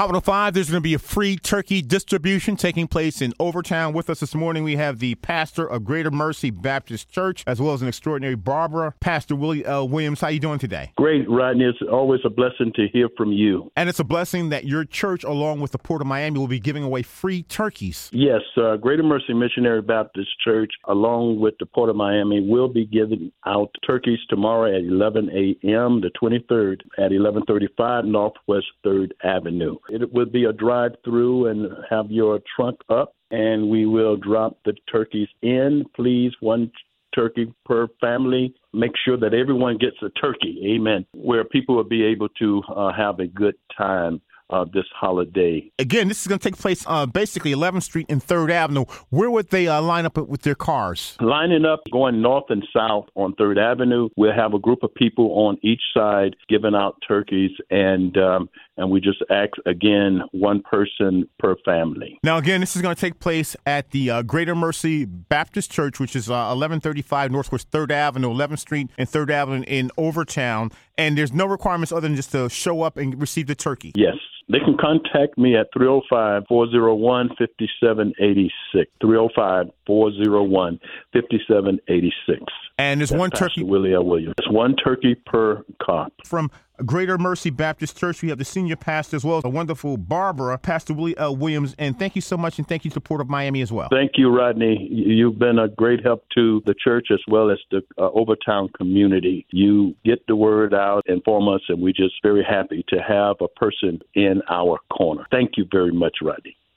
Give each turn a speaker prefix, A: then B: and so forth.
A: Hot 105, there's going to be a free turkey distribution taking place in Overtown. With us this morning, we have the pastor of Greater Mercy Baptist Church, as well as an extraordinary Barbara, Pastor Willie L. Williams. How are you doing today?
B: Great, Rodney. It's always a blessing to hear from you.
A: And it's a blessing that your church, along with the Port of Miami, will be giving away free turkeys.
B: Yes, uh, Greater Mercy Missionary Baptist Church, along with the Port of Miami, will be giving out turkeys tomorrow at 11 a.m., the 23rd, at 1135 Northwest 3rd Avenue. It will be a drive through and have your trunk up, and we will drop the turkeys in. Please, one turkey per family. Make sure that everyone gets a turkey. Amen. Where people will be able to uh, have a good time uh, this holiday.
A: Again, this is going to take place uh, basically 11th Street and 3rd Avenue. Where would they uh, line up with their cars?
B: Lining up, going north and south on 3rd Avenue. We'll have a group of people on each side giving out turkeys, and um, and we just ask again one person per family.
A: Now, again, this is going to take place at the uh, Greater Mercy Baptist Church, which is 1135 uh, Northwest 3rd Avenue, 11th Street and 3rd Avenue in Overtown. And there's no requirements other than just to show up and receive the turkey.
B: Yes. They can contact me at 305 401 5786. 305 401 5786.
A: And there's
B: That's
A: one
B: Pastor
A: turkey.
B: Willie L. Williams. It's one turkey per cop.
A: From Greater Mercy Baptist Church, we have the senior pastor as well as a wonderful Barbara, Pastor Willie L. Williams. And thank you so much, and thank you to Port of Miami as well.
B: Thank you, Rodney. You've been a great help to the church as well as the uh, Overtown community. You get the word out, inform us, and we're just very happy to have a person in our corner. Thank you very much, Rodney.